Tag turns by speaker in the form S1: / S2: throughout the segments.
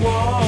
S1: wall.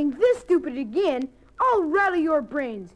S1: Something this stupid again, I'll rattle your brains.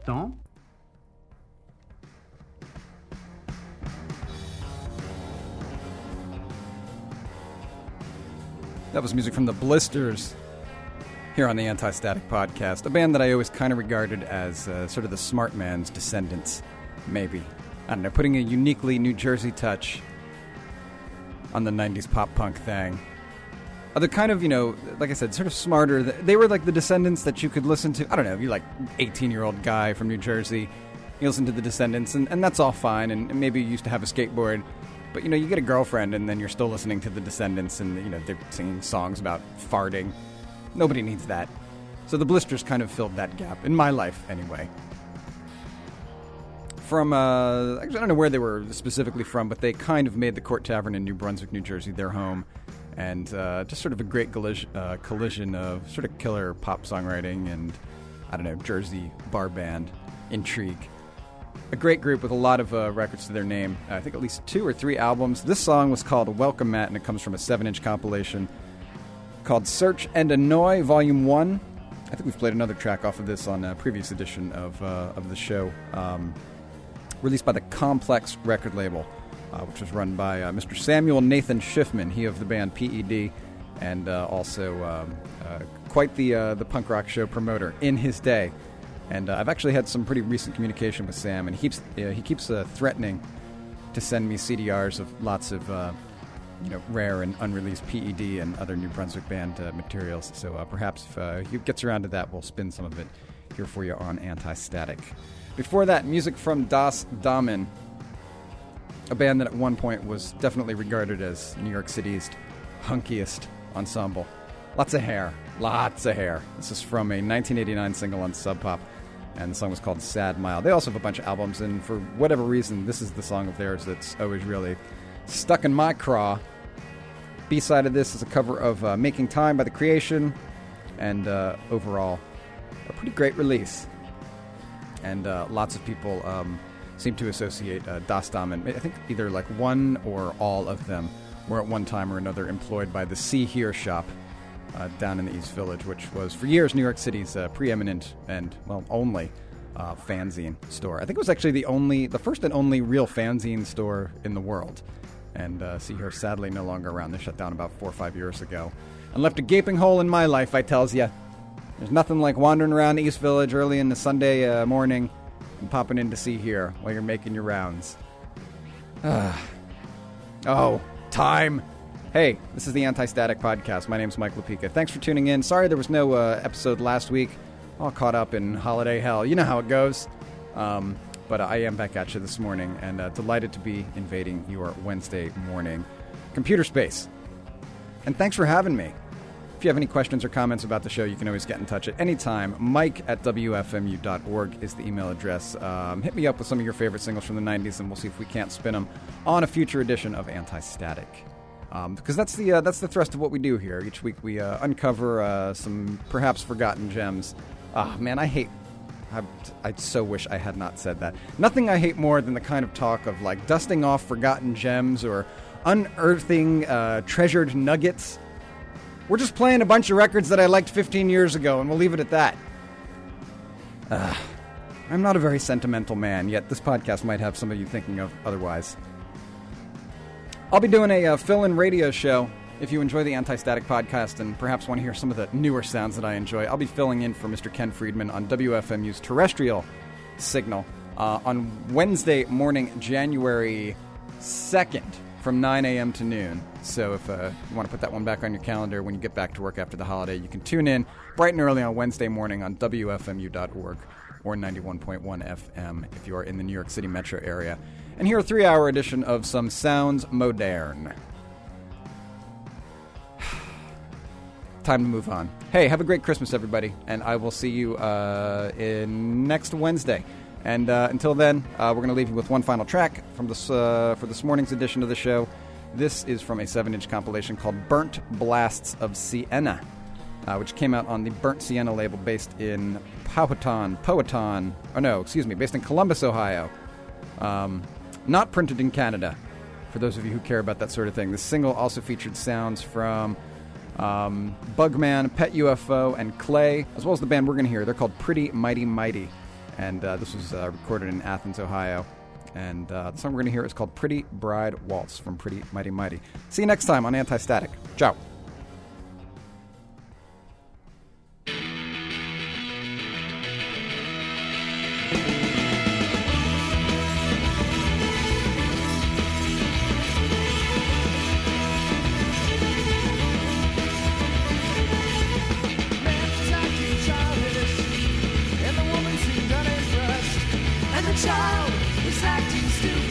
S2: Important.
S3: That was music from the Blisters here on the Anti Static Podcast, a band that I always kind of regarded as uh, sort of the smart man's Descendents, maybe. I don't know, putting a uniquely New Jersey touch on the 90s pop punk thing. Uh, they're kind of, you know, like I said, sort of smarter. They were like the Descendents that you could listen to. I don't know, you're like 18 year old guy from New Jersey. You listen to the Descendents, and, and that's all fine. And, and maybe you used to have a skateboard but you know, you get a girlfriend and then you're still listening to the Descendents and you know they're singing songs about farting. Nobody needs that. So the blisters kind of filled that gap in my life, anyway. From uh, I don't know where they were specifically from, but they kind of made the Court Tavern in New Brunswick, New Jersey, their home, and uh, just sort of a great collision, uh, collision of sort of killer pop songwriting and I don't know Jersey bar band intrigue a great group with a lot of uh, records to their name. I think at least two or three albums. This song was called Welcome Mat, and it comes from a seven inch compilation called Search and Annoy Volume 1. I think we've played another track off of this on a previous edition of, uh, of the show. Um, released by the Complex record label, which was run by uh, Mr. Samuel Nathan Schiffman, he of the band PED, and uh, also um, uh, quite the, uh, the punk rock show promoter in his day. And uh, I've actually had some pretty recent communication with Sam, and he keeps uh, he keeps uh, threatening to send me CDRs of lots of uh, you know rare and unreleased PED and other New Brunswick band uh, materials. So uh, perhaps if he gets around to that, we'll spin some of it here for you on Anti Static. Before that, music from Das Damen, a band that at one point was definitely regarded as New York City's hunkiest ensemble. Lots of hair, lots of hair. This is from a 1989 single on Sub Pop and the song was called Sad Mile. They also have a bunch of albums, and for whatever reason, this is the song of theirs that's always really stuck in my craw. B side of this is a cover of uh, Making Time by The Creation, and uh, overall, a pretty great release. And uh, lots of people um, seem to associate uh, Damen. I think either like one or all of them were at one time or another employed by the See Hear shop uh, down in the East Village, which was for years New York City's uh, preeminent and well only uh, fanzine store. I think it was actually the only, the first and only real fanzine store in the world. And uh, See Hear sadly no longer around. They shut down about four or five years ago, and left a gaping hole in my life. I tells you, there's nothing like wandering around the East Village early in the Sunday uh, morning and popping in to See Hear while you're making your rounds. oh, time. Hey, this is the Anti Static Podcast. My name is Mike Lupica. Thanks for tuning in. Sorry there was no uh, episode last week. All caught up in holiday hell. You know how it goes. Um, but I am back at you this morning and uh, delighted to be invading your Wednesday morning computer space. And thanks for having me. If you have any questions or comments about the show, you can always get in touch at any time. Mike at WFMU.org is the email address. Um, hit me up with some of your favorite singles from the 90s, and we'll see if we can't spin them on a future edition of Anti Static um, because that's the uh, that's the thrust of what we do here. Each week we uh, uncover uh, some perhaps forgotten gems. Ah, man, I hate. I, I so wish I had not said that. Nothing I hate more than the kind of talk of like dusting off forgotten gems or unearthing uh, treasured nuggets. We're just playing a bunch of records that I liked 15 years ago, and we'll leave it at that. I'm not a very sentimental man, yet this podcast might have some of you thinking of otherwise. I'll be doing a uh, fill in radio show. If you enjoy the Anti Static podcast and perhaps want to hear some of the newer sounds that I enjoy, I'll be filling in for Mr. Ken Freedman on WFMU's terrestrial signal uh, on Wednesday morning, January 2nd from 9 a.m. to noon. So if uh, you want to put that one back on your calendar when you get back to work after the holiday, you can tune in bright and early on Wednesday morning on WFMU.org or 91.1 FM if you are in the New York City metro area and hear a three hour edition of Some Sounds Modern. Time to move on. Hey, have a great Christmas, everybody, and I will see you uh, in next Wednesday. And uh, until then, uh, we're going to leave you with one final track from this uh, for this morning's edition of the show. This is from a seven-inch compilation called "Burnt Blasts of Sienna." uh, which came out on the Burnt Sienna label based in Powhatan, Powhatan, oh no, excuse me, based in Columbus, Ohio. Um, not printed in Canada, for those of you who care about that sort of thing. The single also featured sounds from um, Bugman, Pet UFO, and Clay, as well as the band we're going to hear. They're called Pretty Mighty Mighty, and uh, this was uh, recorded in Athens, Ohio. And uh, the song we're going to hear is called Pretty Bride Waltz from Pretty Mighty Mighty. See you next time on Anti Static. Ciao.
S2: It's is acting stupid.